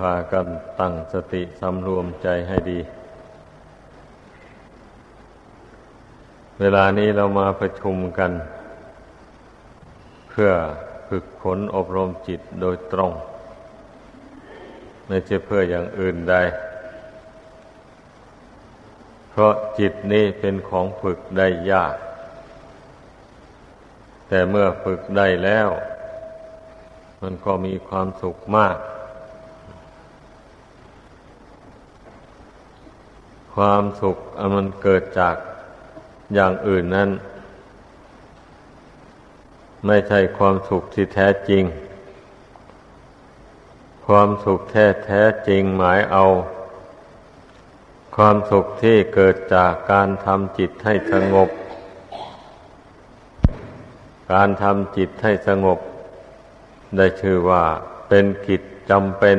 พากันตั้งสติสำรวมใจให้ดี เวลานี้เรามาประชุมกัน เพื่อฝึกฝนอบรมจิตโดยตรง ไม่ใช่เพื่ออย่างอื่นใด เพราะจิตนี้เป็นของฝึกได้ยาก แต่เมื่อฝึกได้แล้ว มันก็มีความสุขมาก ความสุขอันมันเกิดจากอย่างอื่นนั้น ไม่ใช่ความสุขที่แท้จริง ความสุขแท้แท้จริงหมายเอา ความสุขที่เกิดจากการทำจิตให้สงบ การทำจิตให้สงบ ได้ชื่อว่าเป็นกิจจำเป็น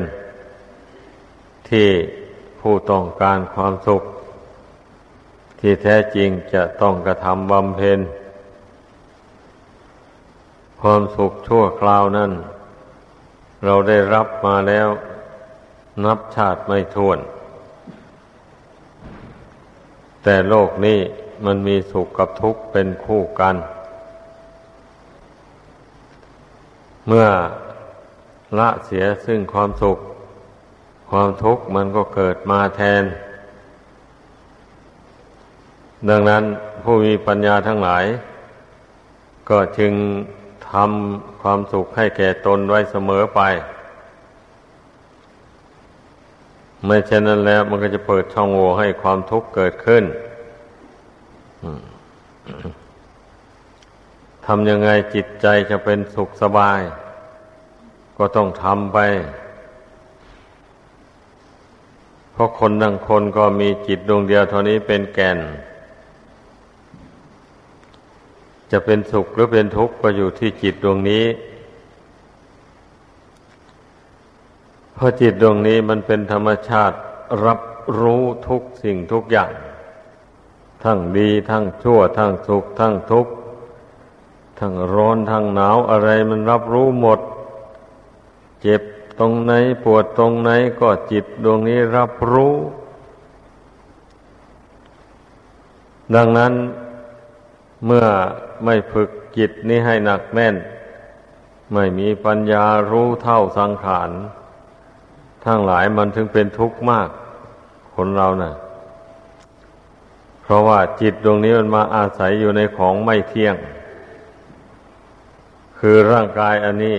ที่ผู้ต้องการความสุข ที่แท้จริงจะต้องกระทำบำเพ็ญ ความสุขชั่วคราวนั้น เราได้รับมาแล้ว นับชาติไม่ถ้วน แต่โลกนี้มันมีสุขกับทุกข์เป็นคู่กัน เมื่อละเสียซึ่งความสุข ความทุกข์มันก็เกิดมาแทน ดังนั้นผู้มีปัญญาทั้งหลาย ก็จึงทำความสุขให้แก่ตนไว้เสมอไป ไม่เช่นนั้นแล้วมันก็จะเปิดช่องโหว่ให้ความทุกข์เกิดขึ้นทำยังไงจิตใจจะเป็นสุขสบาย ก็ต้องทำไปเพราะคนทั้งคนก็มีจิตดวงเดียวเท่านี้เป็นแก่น จะเป็นสุขหรือเป็นทุกข์ก็อยู่ที่จิตดวงนี้ เพราะจิตดวงนี้มันเป็นธรรมชาติรับรู้ทุกสิ่งทุกอย่าง ทั้งดีทั้งชั่ว ทั้งสุข ทั้งทุกข์ ทั้งร้อนทั้งหนาวอะไรมันรับรู้หมด เจ็บตรงไหนปวดตรงไหนก็จิตดวงนี้รับรู้ ดังนั้น เมื่อไม่ฝึกจิตนี้ให้หนักแน่น ไม่มีปัญญารู้เท่าสังขาร ทั้งหลายมันถึงเป็นทุกข์มาก คนเรานะ่ะ เพราะว่าจิตดวงนี้มันมาอาศัยอยู่ในของไม่เที่ยง คือร่างกายอันนี้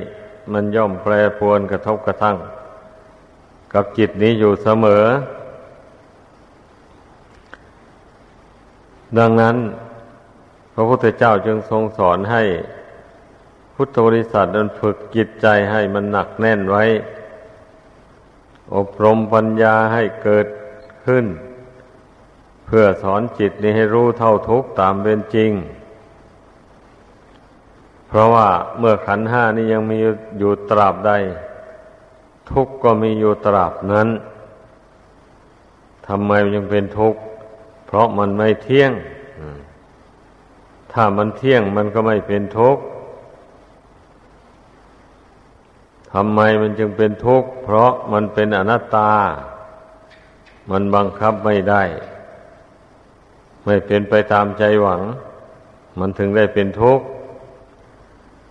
มันย่อมแปรปรวนกระทบกระทั่ง กับจิตนี้อยู่เสมอ ดังนั้น ระพุทธเจ้าจึงทรงสอนให้พุทธบริษัทนั้นฝึกจิตใจให้มันหนักแน่นไว้ อบรมปัญญาให้เกิดขึ้น เพื่อสอนจิตนี้ให้รู้เท่าทุกข์ตามเป็นจริง เพราะว่าเมื่อขันห้านี้ยังมีอยู่ตราบใด ทุกข์ก็มีอยู่ตราบนั้นทำไมยังเป็นทุกข์ เพราะมันไม่เที่ยง ถ้ามันเที่ยงมันก็ไม่เป็นทุกข์ทำไมมันจึงเป็นทุกข์ เพราะมันเป็นอนัตตา มันบังคับไม่ได้ ไม่เป็นไปตามใจหวัง มันถึงได้เป็นทุกข์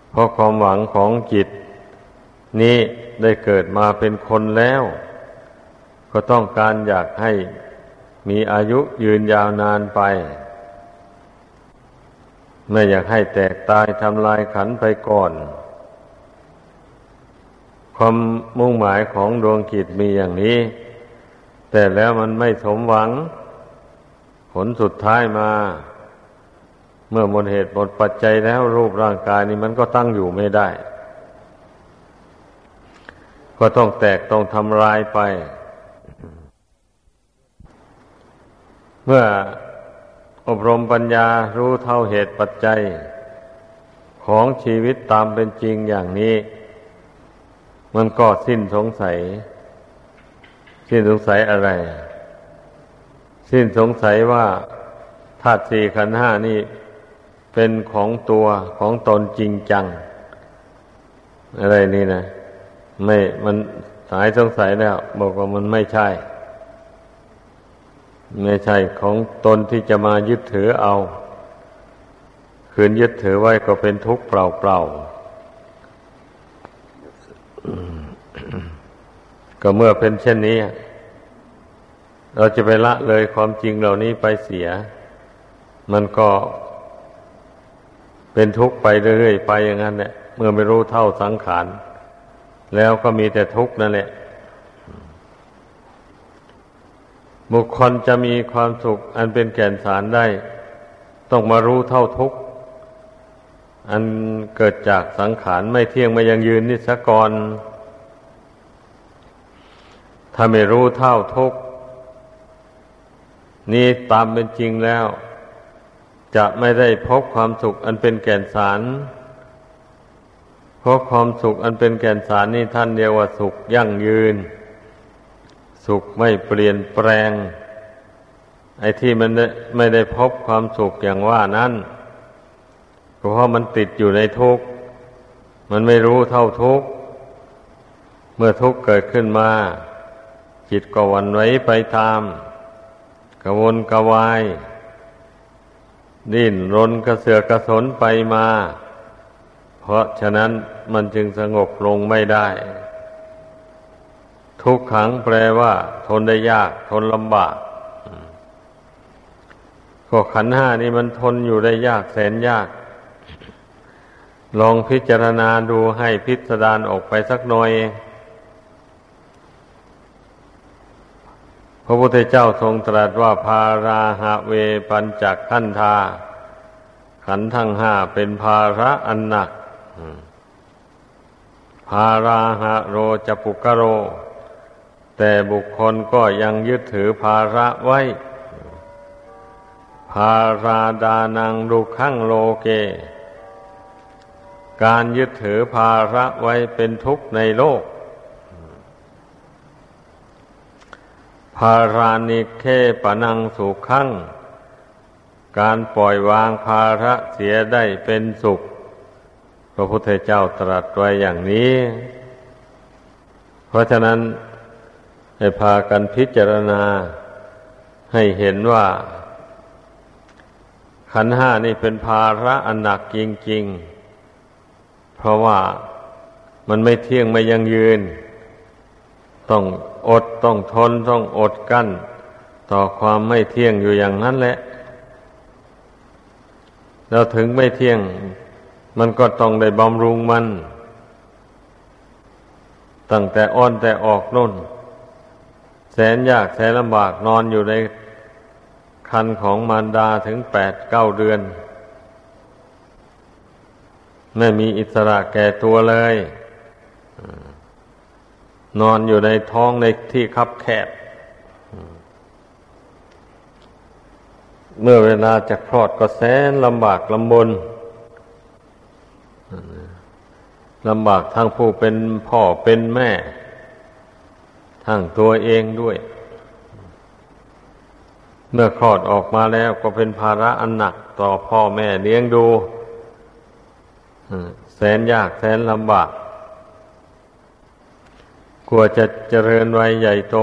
เพราะความหวังของจิต นี้ได้เกิดมาเป็นคนแล้ว ก็ต้องการอยากให้มีอายุยืนยาวนานไป ไม่อยากให้แตกตายทำลายขันไปก่อน ความมุ่งหมายของดวงจิตมีอย่างนี้ แต่แล้วมันไม่สมหวัง ผลสุดท้ายมา เมื่อหมดเหตุหมดปัจจัยแล้วรูปร่างกายนี้มันก็ตั้งอยู่ไม่ได้ ก็ต้องแตกต้องทำลายไป เมื่อ อบรมปัญญารู้เท่าเหตุปัจจัย ของชีวิตตามเป็นจริงอย่างนี้ มันก็สิ้นสงสัย สิ้นสงสัยอะไร สิ้นสงสัยว่าธาตุสี่ขันห้านี่เป็นของตัวของตนจริงจัง อะไรนี่นะ ไม่มันหายสงสัยแล้ว บอกว่ามันไม่ใช่ ไม่ใช่ของตนที่จะมายึดถือเอา คืนยึดถือไว้ก็เป็นทุกข์เปล่าๆก็เมื่อเป็นเช่นนี้ เราจะไปละเลยความจริงเหล่านี้ไปเสีย มันก็เป็นทุกข์ไปเรื่อยๆไปอย่างนั้นแหละเมื่อไม่รู้เท่าสังขาร แล้วก็มีแต่ทุกข์นั่นแหละ บุคคลจะมีความสุข อันเป็นแก่นสารได้ ต้องมารู้เท่าทุกข์อันเกิดจากสังขารไม่เที่ยงไม่ยังยืนนิสกรถ้าไม่รู้เท่าทุกข์นี่ตามเป็นจริงแล้ว จะไม่ได้พบความสุข อันเป็นแก่นสารเพราะความสุขอันเป็นแก่นสารนี่ท่านเรียกว่าสุขยั่งยืน สุขไม่เปลี่ยนแปลง ไอ้ที่มันไม่ได้พบความสุขอย่างว่านั้นเพราะมันติดอยู่ในทุกข์มันไม่รู้เท่าทุกข์เมื่อทุกข์เกิดขึ้นมา จิตก็วันไว้ไปตามกระวนกระวาย ดิ้นรนกระเสือกกระสนไปมา เพราะฉะนั้นมันจึงสงบลงไม่ได้ ทุกขังแปลว่า ทนได้ยาก ทนลำบากก็ขันห้านี่มันทนอยู่ได้ยากแสนยาก ลองพิจารณาดูให้พิสดารออกไปสักหน่อยพระพุทธเจ้าทรงตรัสว่าพาราหะเวปัญจักขันธา ขันทั้งห้าเป็นภาระอันหนักภาราหะโรจปุกโร แต่บุคคลก็ยังยึดถือภาระไว้ ภาราดานังดุขังโลเก การยึดถือภาระไว้เป็นทุกข์ในโลก ภารานิเคปนังสุขัง การปล่อยวางภาระเสียได้เป็นสุข พระพุทธเจ้าตรัสไว้อย่างนี้ เพราะฉะนั้น ให้พากันพิจารณา ให้เห็นว่า ขันห้านี่เป็นภาระอันหนักจริงๆ เพราะว่ามันไม่เที่ยงไม่ยังยืน ต้องอดต้องทนต้องอดกั้น ต่อความไม่เที่ยงอยู่อย่างนั้นแหละ เราถึงไม่เที่ยง มันก็ต้องได้บำรุงมัน ตั้งแต่อ้อนแต่ออกนุ่น สนยากแสนลำบากนอนอยู่ในคันของมารดาถึงแปดเก้าเดือน ไม่มีอิสระแก่ตัวเลย นอนอยู่ในท้องในที่คับแคบ เมื่อเวลาจะคลอดก็แสนลำบากลำบนลำบากทั้งผู้เป็นพ่อเป็นแม่ ทั้งตัวเองด้วย เมื่อคลอดออกมาแล้วก็เป็นภาระอันหนักต่อพ่อแม่เลี้ยงดูแสนยากแสนลำบากกลัวจะเจริญวัยใหญ่โต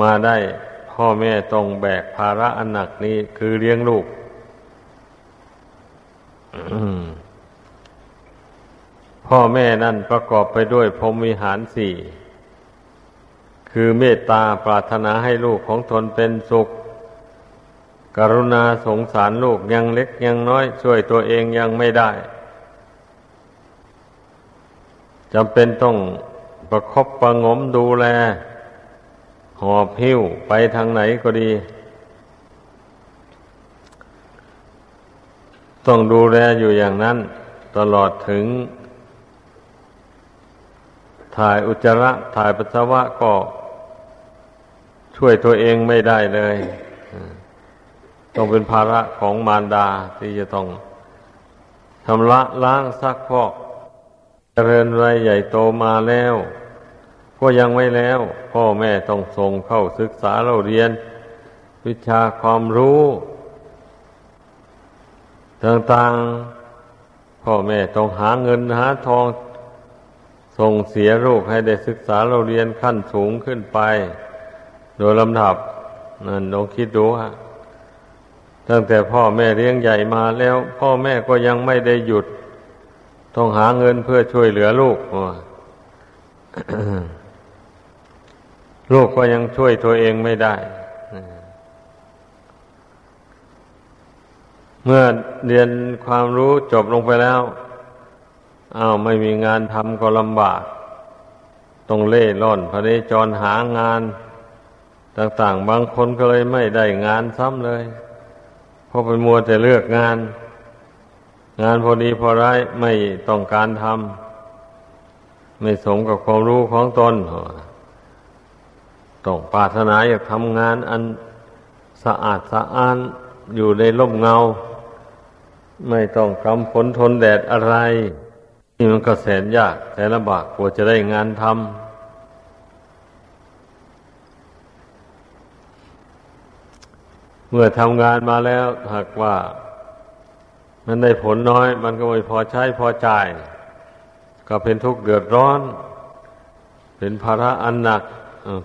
มาได้พ่อแม่ต้องแบกภาระอันหนักนี้คือเลี้ยงลูกพ่อแม่นั่นประกอบไปด้วยพรหมวิหารสี่ คือเมตตาปรารถนาให้ลูกของตนเป็นสุข กรุณาสงสารลูกยังเล็กยังน้อย ช่วยตัวเองยังไม่ได้จำเป็นต้องประครบประงมดูแล หอบหิ้วไปทางไหนก็ดี ต้องดูแลอยู่อย่างนั้น ตลอดถึง ถ่ายอุจจาระ ถ่ายปัสสาวะก็ช่วยตัวเองไม่ได้เลย ต้องเป็นภาระของมารดาที่จะต้องทำละล้างซักพอกเจริญวัยใหญ่โตมาแล้ว ก็ยังไม่แล้ว พ่อแม่ต้องส่งเข้าศึกษาเราเรียน วิชาความรู้ ต่างๆ พ่อแม่ต้องหาเงินหาทอง ส่งเสียลูกให้ได้ศึกษาเราเรียนขั้นสูงขึ้นไป โดยลำดับนั่นลองคิดดูฮะตั้งแต่พ่อแม่เลี้ยงใหญ่มาแล้ว พ่อแม่ก็ยังไม่ได้หยุด ต้องหาเงินเพื่อช่วยเหลือลูกลูกก็ยังช่วยตัวเองไม่ได้ เมื่อเรียนความรู้จบลงไปแล้ว อ้าวไม่มีงานทำก็ลำบาก ต้องเล่ร่อนพระเนจรหางาน ต่างๆ บางคนก็เลยไม่ได้งานซ้ำเลย เพราะไปมัวแต่เลือกงาน งานพอดีพอร้ายไม่ต้องการทำไม่สมกับความรู้ของตนต้องปรารถนาอยากทำงานอันสะอาดสะอ้านอยู่ในร่มเงา ไม่ต้องกำฝนทนแดดอะไร นี่มันก็แสนยาก แสนลำบากกว่าจะได้งานทำเมื่อทำงานมาแล้ว หากว่า มันได้ผลน้อย มันก็ไม่พอใช้พอจ่าย ก็เป็นทุกข์เดือดร้อน เป็นภาระอันหนัก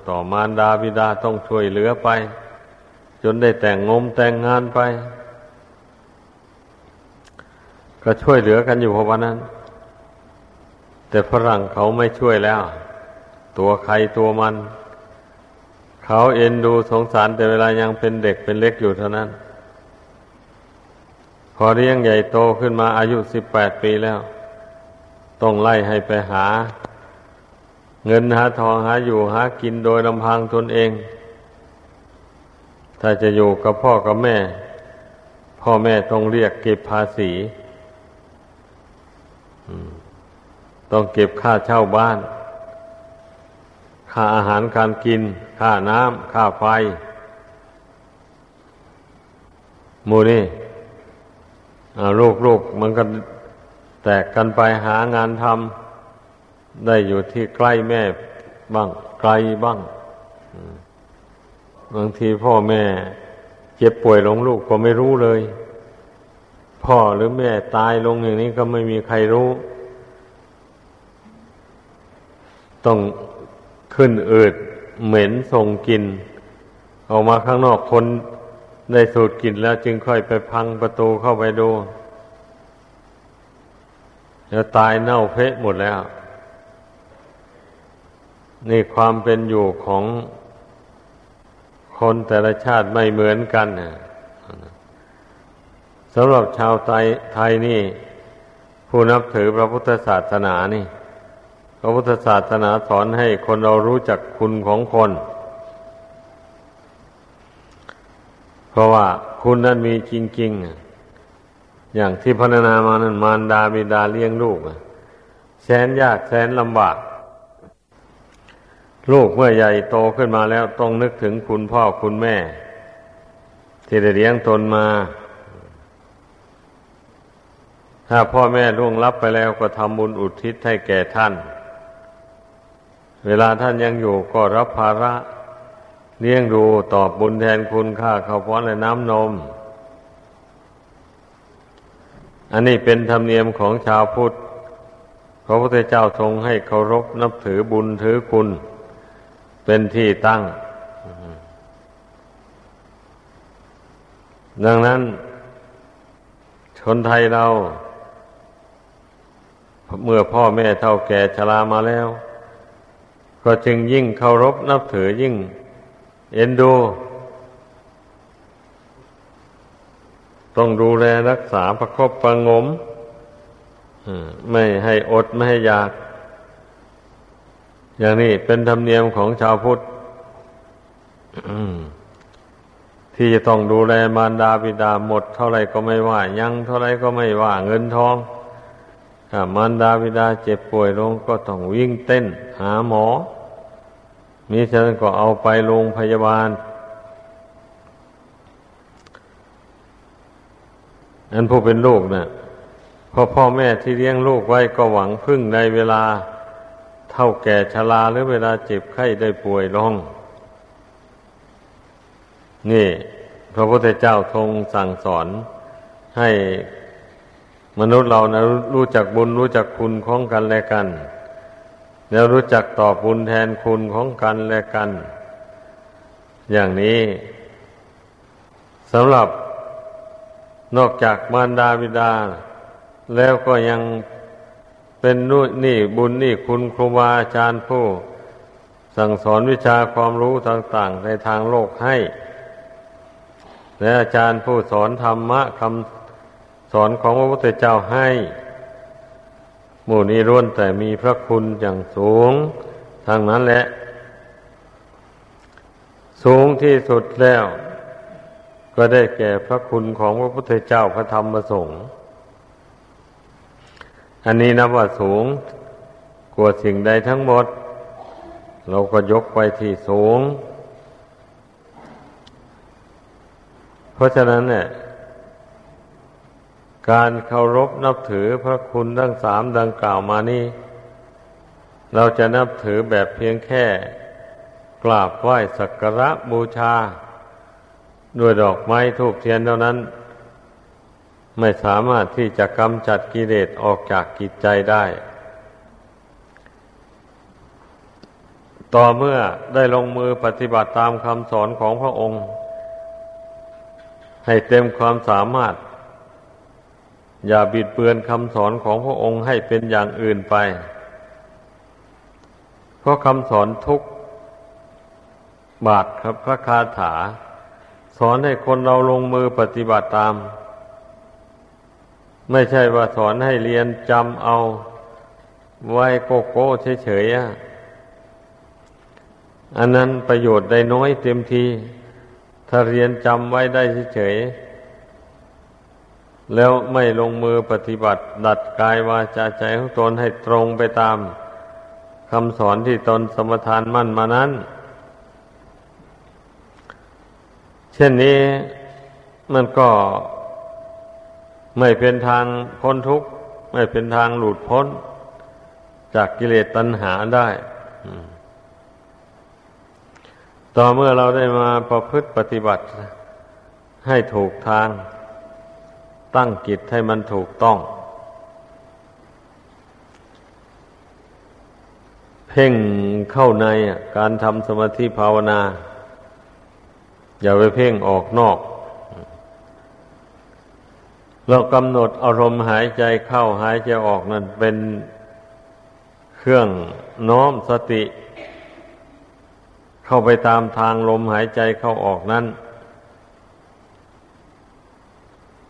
ต่อมารดาบิดาต้องช่วยเหลือไป จนได้แต่งงมแต่งงานไป ก็ช่วยเหลือกันอยู่เพราะวันนั้น แต่ฝรั่งเขาไม่ช่วยแล้ว ตัวใครตัวมัน เขาเอ็นดูสงสารแต่เวลายังเป็นเด็กเป็นเล็กอยู่เท่านั้น พอเลี้ยงใหญ่โตขึ้นมาอายุสิบแปดปีแล้ว ต้องไล่ให้ไปหา เงินหาทองหาอยู่หากินโดยลำพังตนเอง ถ้าจะอยู่กับพ่อกับแม่ พ่อแม่ต้องเรียกเก็บภาษี อืม ต้องเก็บค่าเช่าบ้าน ค่าอาหารการกิน ค่าน้ำ ค่าไฟมูนี่ลูกลูกมันก็แตกกันไปหางานทำได้อยู่ที่ใกล้แม่บ้าง ไกลบ้าง บางทีพ่อแม่เจ็บป่วยลงลูกก็ไม่รู้เลย พ่อหรือแม่ตายลงอย่างนี้ก็ไม่มีใครรู้ ต้องขึ้นอืดเหม็นส่งกลิ่นออกมาข้างนอกคนได้สูดกลิ่นแล้วจึงค่อยไปพังประตูเข้าไปดู แล้วตายเน่าเพะหมดแล้ว นี่ความเป็นอยู่ของคนแต่ละชาติไม่เหมือนกันสำหรับชาวไทยไทยนี่ ผู้นับถือพระพุทธศาสนานี่ พระพุทธศาสนาสอนให้คนเรารู้จักคุณของคน เพราะว่าคุณนั้นมีจริงๆ อย่างที่พรรณนามานั้นมารดาบิดาเลี้ยงลูกแสนยากแสนลำบาก ลูกเมื่อใหญ่โตขึ้นมาแล้วต้องนึกถึงคุณพ่อคุณแม่ ที่ได้เลี้ยงตนมา ถ้าพ่อแม่ล่วงลับไปแล้วก็ทำบุญอุทิศให้แก่ท่าน เวลาท่านยังอยู่ก็รับภาระเลี้ยงดูตอบบุญแทนคุณค่าข้าวป้อนและน้ำนม อันนี้เป็นธรรมเนียมของชาวพุทธพระพุทธเจ้าทรงให้เคารพนับถือบุญถือคุณ เป็นที่ตั้ง ดังนั้นชนไทยเรา เมื่อพ่อแม่เท่าแก่ชรามาแล้ว ก็จึงยิ่งเคารพนับถือยิ่ง เอ็นดู ต้องดูแลรักษาประคบประงมไม่ให้อดไม่ให้อยาก อย่างนี้เป็นธรรมเนียมของชาวพุทธที่จะต้องดูแลมารดาบิดาหมด เท่าไรก็ไม่ว่า ยังเท่าไรก็ไม่ว่า เงินทอง มารดาบิดาเจ็บป่วยลงก็ต้องวิ่งเต้น หาหมอ มีฉะนั้นก็เอาไปโรงพยาบาล อันผู้เป็นลูกนะ่ะพอพ่อแม่ที่เลี้ยงลูกไว้ก็หวังพึ่งในเวลาเท่าแก่ชราหรือเวลาเจ็บไข้ได้ป่วยลง นี่ พระพุทธเจ้าทรงสั่งสอนให้ มนุษย์เรานะรู้จักบุญรู้จักคุณของกันและกัน แล้วรู้จักตอบบุญแทนคุณของกันและกัน อย่างนี้สำหรับนอกจากมารดาบิดา แล้วก็ยังเป็นนู่นนี่บุญนี่คุณครูบาอาจารย์ผู้ สั่งสอนวิชาความรู้ต่างๆ ในทางโลกให้ และอาจารย์ผู้สอนธรรมะคำ สอนของพระพุทธเจ้าให้ หมู่นี้ร่วนแต่มีพระคุณอย่างสูงทางนั้นแหละ สูงที่สุดแล้ว ก็ได้แก่พระคุณของพระพุทธเจ้าพระธรรมพระสงฆ์อันนี้นับว่าสูงกว่าสิ่งใดทั้งหมด เราก็ยกไปที่สูง เพราะฉะนั้นเนี่ย การเคารพนับถือพระคุณทั้งสามดังกล่าวมานี้เราจะนับถือแบบเพียงแค่ กราบไหว้สักการะบูชา ด้วยดอกไม้ทูบเทียนเท่านั้น ไม่สามารถที่จะกำจัดกิเลสออกจากกิจใจได้ ต่อเมื่อได้ลงมือปฏิบัติตามคำสอนของพระองค์ ให้เต็มความสามารถ อย่าบิดเบือนคำสอนของพระองค์ให้เป็นอย่างอื่นไป เพราะคำสอนทุกบาทครับพระคาถา สอนให้คนเราลงมือปฏิบัติตาม ไม่ใช่ว่าสอนให้เรียนจำเอาไว้โกโก้เฉยๆอันนั้นประโยชน์ได้น้อยเต็มที ถ้าเรียนจำไว้ได้เฉยๆ แล้วไม่ลงมือปฏิบัติ ดัดกายวาจาใจของตนให้ตรงไปตามคำสอนที่ตนสมทานมั่นมานั้น เช่นนี้มันก็ไม่เป็นทางพ้นทุกข์ ไม่เป็นทางหลุดพ้น จากกิเลสตัณหาได้ ต่อเมื่อเราได้มาประพฤติปฏิบัติให้ถูกทาง ตั้งกิจให้มันถูกต้อง เพ่งเข้าในการทำสมาธิภาวนา อย่าไปเพ่งออกนอก เรากำหนดอารมณ์หายใจเข้าหายใจออกนั่นเป็นเครื่องน้อมสติ เข้าไปตามทางลมหายใจเข้าออกนั้น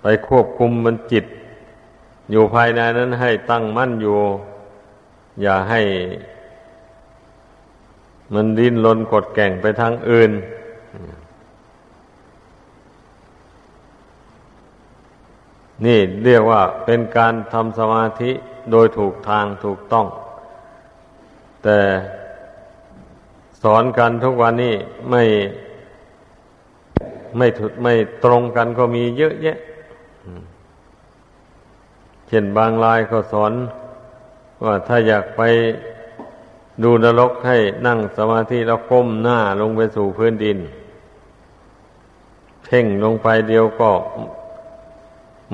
ไปควบคุมมันจิต อยู่ภายในนั้นให้ตั้งมั่นอยู่ อย่าให้ มันดิ้นรนกดแก่งไปทางอื่น นี่เรียกว่าเป็นการทำสมาธิโดยถูกทางถูกต้อง แต่สอนกันทุกวันนี้ไม่ไม่ถูกไม่ตรงกันก็มีเยอะแยะ เช่นบางรายก็สอน ว่าถ้าอยากไปดูนรกให้นั่งสมาธิแล้วก้มหน้าลงไปสู่พื้นดิน เพ่งลงไปเดียวก็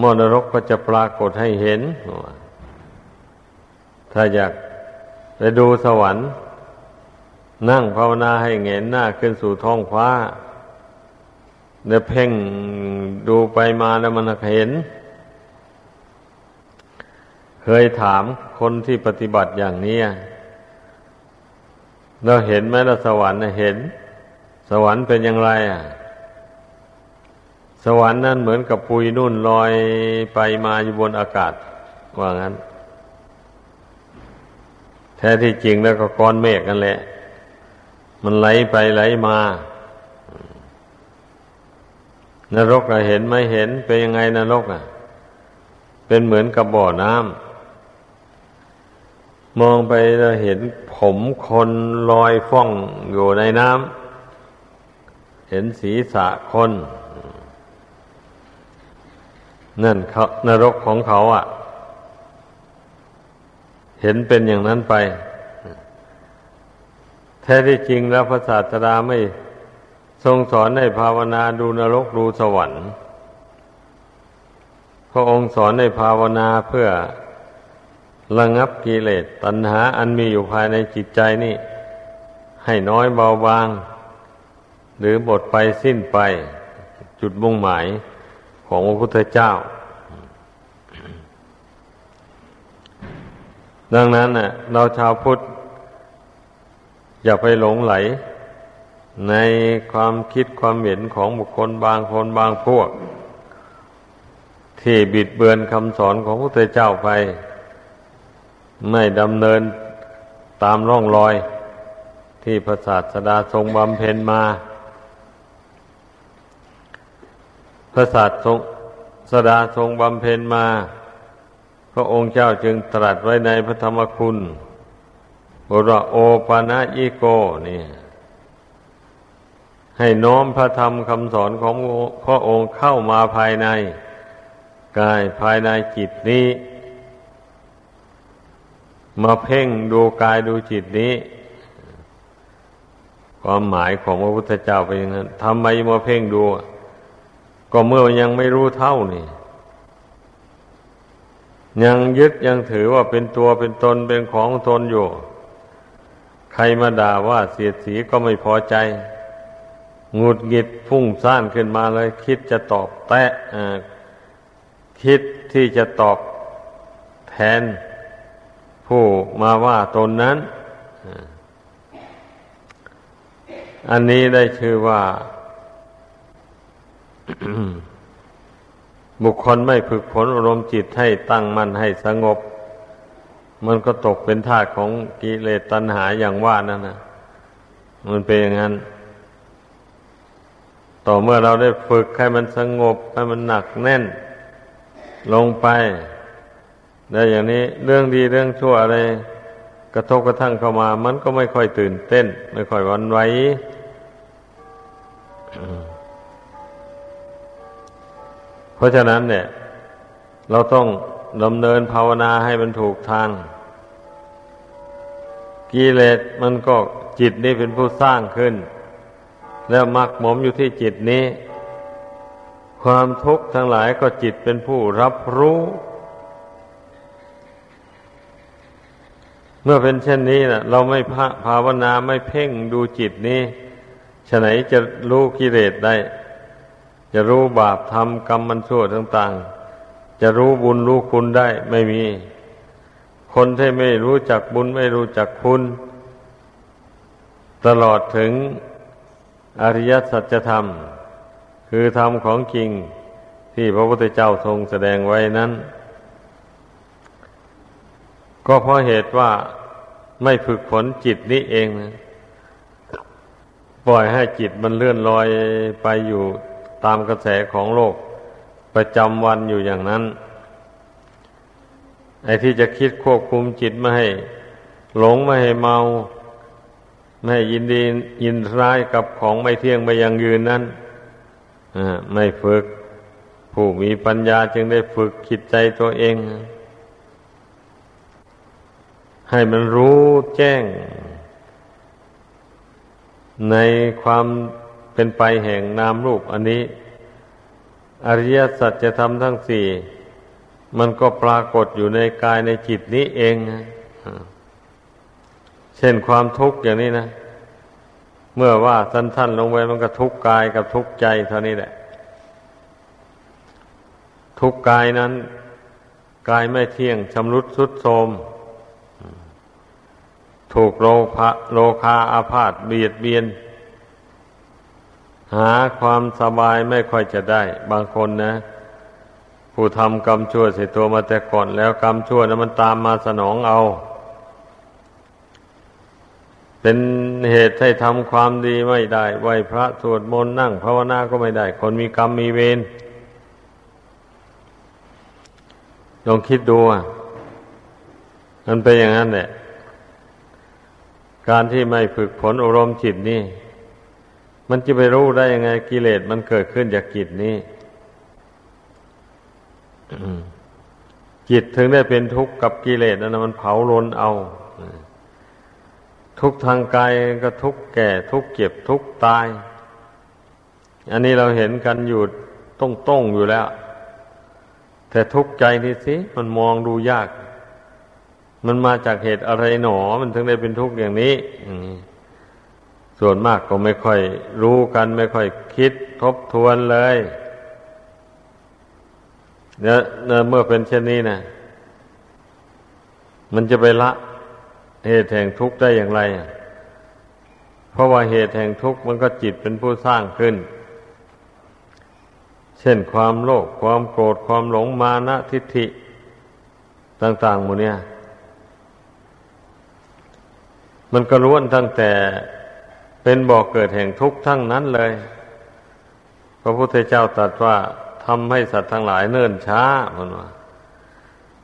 มอนรกก็จะปรากฏให้เห็น ถ้าอยากไปดูสวรรค์ นั่งภาวนาให้เงนหน้าขึ้นสู่ท้องฟ้าเดี๋ยวเพ่งดูไปมาแล้วมันเห็น เคยถามคนที่ปฏิบัติอย่างนี้เราเห็นไหมเราสวรรค์เห็น สวรรค์เป็นอย่างไรอะ สวรรค์นั้นเหมือนกับปุยนุ่นลอยไปมาอยู่บนอากาศ ว่างั้น แท้ที่จริงแล้วก็ก้อนเมฆกันแหละ มันไหลไปไหลมานรกเราเห็นไหมเห็นเป็นยังไงนรกอะ เป็นเหมือนกับบ่อน้ำ มองไปเราเห็นผมคนลอยฟ้องอยู่ในน้ำเห็นศีรษะคน นั่นเขานรกของเขาอะ เห็นเป็นอย่างนั้นไป แท้ที่จริงแล้วพระศาสดาไม่ทรงสอนให้ภาวนาดูนรกดูสวรรค์ พระองค์สอนให้ภาวนาเพื่อ ระงับกิเลสตัณหาอันมีอยู่ภายในจิตใจนี่ ให้น้อยเบาบาง หรือหมดไปสิ้นไป จุดมุ่งหมายของพระพุทธเจ้า ดังนั้นน่ะเราชาวพุทธ อย่าไปหลงไหล ในความคิดความเห็นของบุคคลบางคนบางพวก ที่บิดเบือนคำสอนของพระพุทธเจ้าไป ไม่ดำเนินตามร่องรอยที่พระศาสดาทรงบำเพ็ญมา พระศาสดาทรงบำเพ็ญมา พระองค์เจ้าจึงตรัสไว้ในพระธรรมคุณบรโอปานะอิโกนี่ให้น้อมพระธรรมคำสอนของพระองค์เข้ามาภายใน กายภายในจิตนี้ มาเพ่งดูกายดูจิตนี้ ความหมายของพระพุทธเจ้าเป็นอย่างนั้นทำไมมาเพ่งดู ก็เมื่อยังไม่รู้เท่านี่ ยังยึดยังถือว่าเป็นตัวเป็นตนเป็นของตนอยู่ ใครมาด่าว่าเสียดสีก็ไม่พอใจงุดหงิดพุ่งซ่านขึ้นมาเลย คิดจะตอบแตะคิดที่จะตอบแทน ผู้มาว่าตนนั้น อันนี้ได้ชื่อว่า บุคคลไม่ฝึกฝนอารมณ์จิตให้ตั้งมั่นให้สงบ มันก็ตกเป็นทาสของกิเลสตัณหาอย่างว่านั่นนะมันเป็นอย่างนั้น ต่อเมื่อเราได้ฝึกให้มันสงบให้มันหนักแน่น ลงไป ได้อย่างนี้เรื่องดีเรื่องชั่วอะไร กระทบกระทั่งเข้ามา มันก็ไม่ค่อยตื่นเต้น ไม่ค่อยวันไหวเพราะฉะนั้นเนี่ย เราต้องดำเนินภาวนาให้มันถูกทางกิเลสมันก็จิตนี้เป็นผู้สร้างขึ้น แล้วมักหมมอยู่ที่จิตนี้ ความทุกข์ทั้งหลายก็จิตเป็นผู้รับรู้ เมื่อเป็นเช่นนี้นะเราไม่ภาวนาไม่เพ่งดูจิตนี้ฉะไหนจะรู้กิเลสได้ จะรู้บาปทำกรรมมันชั่วต่าง ๆ จะรู้บุญรู้คุณได้ไม่มี คนที่ไม่รู้จักบุญไม่รู้จักคุณ ตลอดถึงอริยสัจธรรม คือธรรมของจริงที่พระพุทธเจ้าทรงแสดงไว้นั้น ก็เพราะเหตุว่าไม่ฝึกฝนจิตนี้เองนะปล่อยให้จิตมันเลื่อนลอยไปอยู่ตามกระแสของโลกประจำวันอยู่อย่างนั้น ไอ้ที่จะคิดควบคุมจิตไม่ให้ หลงไม่ให้เมา ไม่ให้ยินดียินร้ายกับของไม่เที่ยงไม่ยังยืนนั้นไม่ฝึก ผู้มีปัญญาจึงได้ฝึกคิดใจตัวเอง ให้มันรู้แจ้ง ในความเป็นไปแห่งนามรูปอันนี้ อริยสัจจะทำทั้งสี่ มันก็ปรากฏอยู่ในกายในจิตนี้เอง เช่นความทุกข์อย่างนี้นะ เมื่อว่าสั้นๆลงไปมันก็ทุกข์กายกับทุกข์ใจเท่านี้แหละ ทุกข์กายนั้นกายไม่เที่ยงชำรุดสุดโทม ถูกโลภะโลคาอาพาธเบียดเบียน หาความสบายไม่ค่อยจะได้ บางคนนะ ผู้ทำกรรมชั่วเสียตัวมาแต่ก่อน แล้วกรรมชั่วนะมันตามมาสนองเอา เป็นเหตุให้ทำความดีไม่ได้ ไหวพระสวดมนต์นั่งภาวนาก็ไม่ได้ คนมีกรรมมีเวรลองคิดดูอะมันเป็นอย่างนั้นแหละ การที่ไม่ฝึกฝนอารมณ์จิตนี่ มันจะไปรู้ได้ยังไงกิเลสมันเกิดขึ้นจากจิตนี้จิตถึงได้เป็นทุกข์กับกิเลสนั่นมันเผาลนเอา ทุกทางกายก็ทุกแก่ทุกเก็บทุกตาย อันนี้เราเห็นกันอยู่ต้องต้งอยู่แล้ว แต่ทุกใจนี่สิมันมองดูยาก มันมาจากเหตุอะไรหนอ มันถึงได้เป็นทุกข์อย่างนี้ส่วนมากก็ไม่ค่อยรู้กันไม่ค่อยคิดทบทวนเลยเนี่ยเมื่อเป็นเช่นนี้นะมันจะไปละ เหตุแห่งทุกข์ได้อย่างไร เพราะว่าเหตุแห่งทุกข์มันก็จิตเป็นผู้สร้างขึ้น เช่นความโลภความโกรธความหลงมานะทิฏฐิ ต่าง ๆ หมดเนี่ย มันก็ล้วนตั้งแต่เป็นบ่อกเกิดแห่งทุกข์ทั้งนั้นเลย พระพุทธเจ้าตรัสว่าทำให้สัตว์ทั้งหลายเนิ่นช้ามันว่า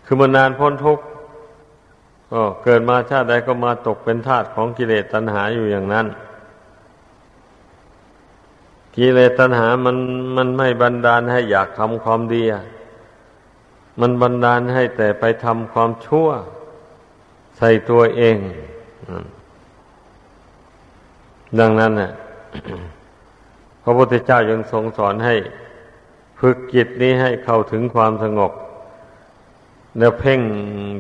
คือมันนานพ้นทุกข์ก็เกิดมาชาติใดก็มาตกเป็นทาสของกิเลสตัณหาอยู่อย่างนั้น กิเลสตัณหามันมันไม่บันดาลให้อยากทำความดีมันบันดาลให้แต่ไปทำความชั่ว ใส่ตัวเอง ดังนั้นน่ะพระพุทธเจ้ายังทรงสอนให้ฝึกจิตนี้ให้เข้าถึงความสงบแล้วเพ่ง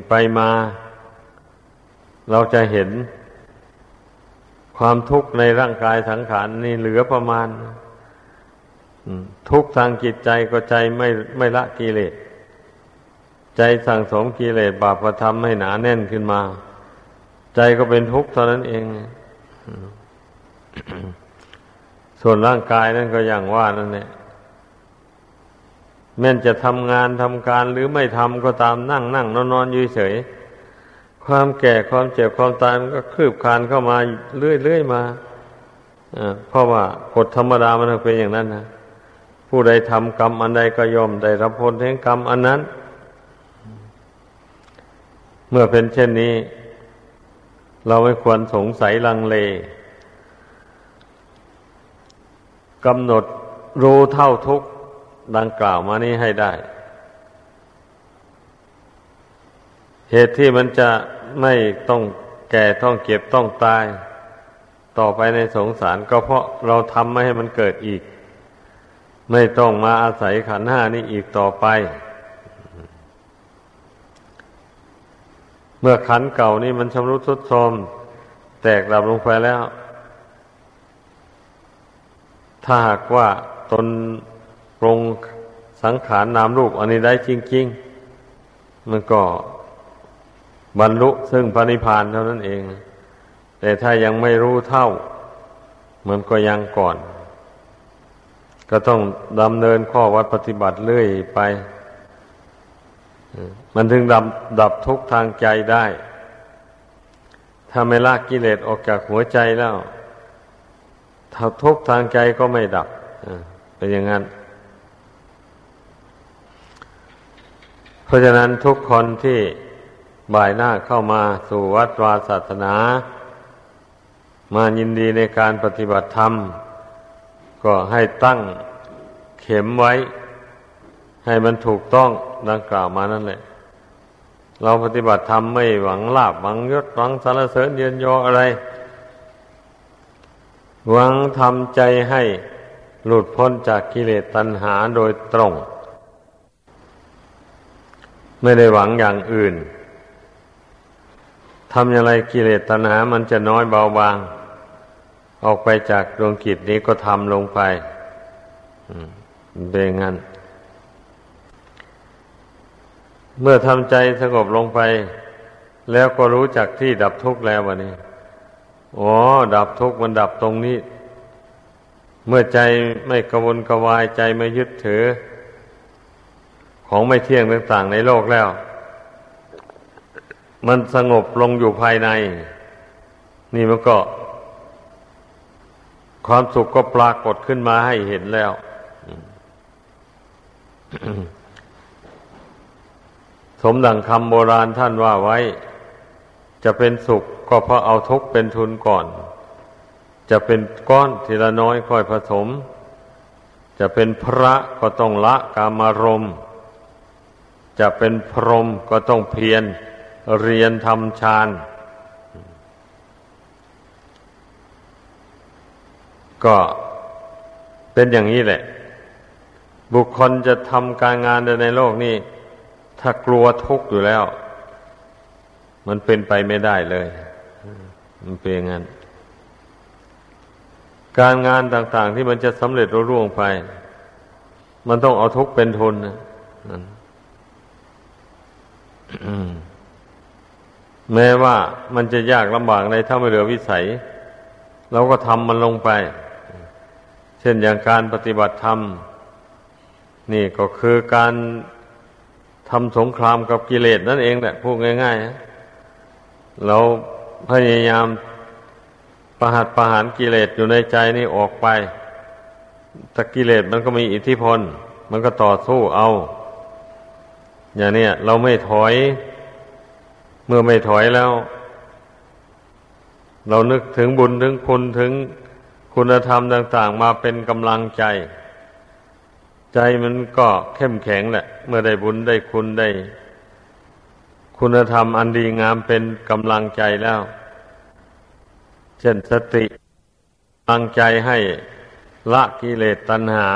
ไปมา เราจะเห็นความทุกข์ในร่างกายสังขารนี่เหลือประมาณ ทุกทางจิตใจก็ใจไม่ไม่ละกิเลส ใจสั่งสมกิเลสบาปธรรมให้หนาแน่นขึ้นมา ใจก็เป็นทุกข์เท่านั้นเอง ส่วนร่างกายนั่นก็อย่างว่านั่นแหละแม้นจะทำงานทำการหรือไม่ทำก็ตามนั่งนั่งนอนนอนอยู่เฉย ความแก่ความเจ็บความตายมันก็คืบคลานเข้ามาเรื่อยๆมาเพราะว่ากฎธรรมดามันเป็นอย่างนั้นนะผู้ใดทำกรรมอันใดก็ยอมได้รับผลแห่งกรรมอันนั้น เมื่อเป็นเช่นนี้ เราไม่ควรสงสัยลังเลกำหนดรู้เท่าทุกดังกล่าวมานี้ให้ได้ เหตุที่มันจะไม่ต้องแก่ต้องเก็บต้องตาย ต่อไปในสงสารก็เพราะเราทำไม่ให้มันเกิดอีก ไม่ต้องมาอาศัยขันห้านี้อีกต่อไป เมื่อขันเก่านี่มันชำรุดทรุดโทรมแตกดับลงไปแล้ว ถ้าหากว่าตนปรงสังขารนามรูปอันนี้ได้จริง ๆ มันก็บรรลุซึ่งพระนิพพานเท่านั้นเอง แต่ถ้ายังไม่รู้เท่า มันก็ยังก่อน ก็ต้องดำเนินข้อวัดปฏิบัติเรื่อยไป มันถึงดับดับทุกทางใจได้ ถ้าไม่ลากกิเลสออกจากหัวใจแล้วถ้าทุกทางใจก็ไม่ดับเป็นอย่างนั้น เพราะฉะนั้นทุกคนที่บ่ายหน้าเข้ามาสู่วัดวาศาสนา มายินดีในการปฏิบัติธรรม ก็ให้ตั้งเข็มไว้ ให้มันถูกต้องดังกล่าวมานั่นแหละ เราปฏิบัติธรรมไม่หวังลาบหวังยศหวังสารเสริญเยืนยออะไร หวังทำใจให้หลุดพ้นจากกิเลสตัณหาโดยตรง ไม่ได้หวังอย่างอื่นทำอย่างไรกิเลสตัณหามันจะน้อยเบาบาง ออกไปจากดวงกิจนี้ก็ทำลงไปเป็นงั้น เมื่อทำใจสงบลงไป แล้วก็รู้จักที่ดับทุกข์แล้ววันนี้อ๋อ ดับทุกข์มันดับตรงนี้ เมื่อใจไม่กระวนกระวายใจไม่ยึดถือ ของไม่เที่ยงต่างๆในโลกแล้ว มันสงบลงอยู่ภายใน นี่มันก็ ความสุขก็ปรากฏขึ้นมาให้เห็นแล้ว สมดังคำโบราณท่านว่าไว้ จะเป็นสุขก็เพราะเอาทุกข์เป็นทุนก่อน จะเป็นก้อนทีละน้อยค่อยผสม จะเป็นพระก็ต้องละกามารม จะเป็นพรหมก็ต้องเพียรเรียนทำฌานก็เป็นอย่างนี้แหละ บุคคลจะทำการงานในโลกนี้ ถ้ากลัวทุกข์อยู่แล้ว มันเป็นไปไม่ได้เลย มันเป็นอย่างนั้นการงานต่าง ๆ ที่มันจะสำเร็จรุ่ร่วงไป มันต้องเอาทุกข์เป็นทุนนะนั่นแม้ว่ามันจะยากลำบากในถ้าไม่เหลือวิสัยเราก็ทำมันลงไป เช่นอย่างการปฏิบัติธรรม นี่ก็คือการ ทำสงครามกับกิเลสนั่นเองแหละพูดง่ายๆเราพยายามประหัดประหารกิเลสอยู่ในใจนี่ออกไปแต่กิเลสมันก็มีอิทธิพล มันก็ต่อสู้เอา อย่างนี้เราไม่ถอย เมื่อไม่ถอยแล้ว เรานึกถึงบุญถึงคุณถึงคุณธรรมต่าง ๆ มาเป็นกำลังใจ ใจมันก็เข้มแข็งแหละ เมื่อได้บุญได้คุณได้ คุณธรรมอันดีงามเป็นกำลังใจแล้ว เช่นสติกำลังใจให้ละกิเลสตัณหา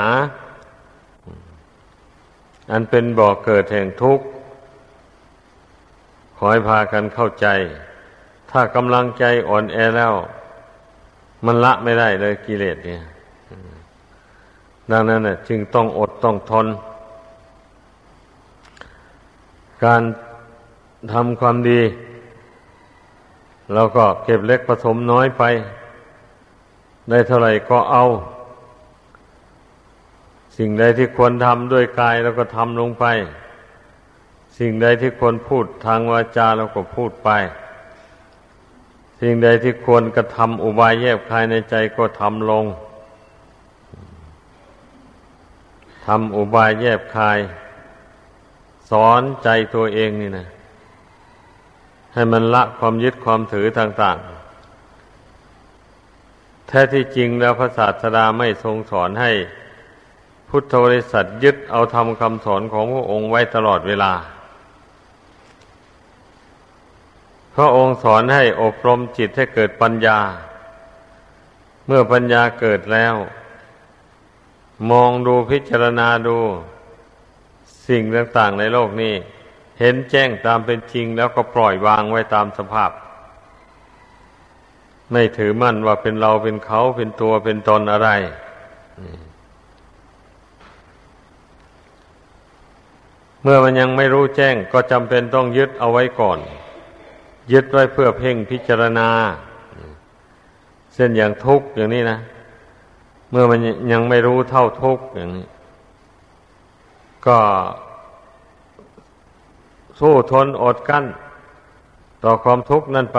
อันเป็นบ่อเกิดแห่งทุกข์ ขอให้พากันเข้าใจ ถ้ากำลังใจอ่อนแอแล้ว มันละไม่ได้เลยกิเลสเนี่ย ดังนั้นน่ะจึงต้องอดต้องทน การทำความดีเราก็เก็บเล็กผสมน้อยไป ได้เท่าไหร่ก็เอา สิ่งใดที่ควรทำด้วยกายเราก็ทำลงไป สิ่งใดที่ควรพูดทางวาจาเราก็พูดไป สิ่งใดที่ควรกระทำอุบายแยบคายในใจก็ทำลง ทำอุบายแยบคาย สอนใจตัวเองนี่นะให้มันละความยึดความถือต่างๆ แท้ที่จริงแล้วพระศาสดาไม่ทรงสอนให้ พุทธบริษัทยึดเอาทำคำสอนของพระองค์ไว้ตลอดเวลา พระองค์สอนให้อบรมจิตให้เกิดปัญญา เมื่อปัญญาเกิดแล้ว มองดูพิจารณาดู สิ่งต่างๆในโลกนี้ เห็นแจ้งตามเป็นจริงแล้วก็ปล่อยวางไว้ตามสภาพ ไม่ถือมั่นว่าเป็นเราเป็นเขาเป็นตัวเป็นตนอะไรเมื่อมันยังไม่รู้แจ้งก็จำเป็นต้องยึดเอาไว้ก่อน ยึดไว้เพื่อเพ่งพิจารณา เส้นอย่างทุกข์อย่างนี้นะ เมื่อมันยังไม่รู้เท่าทุกข์อย่างนี้ ก็สู้ทนอดกั้น ต่อความทุกข์นั่นไป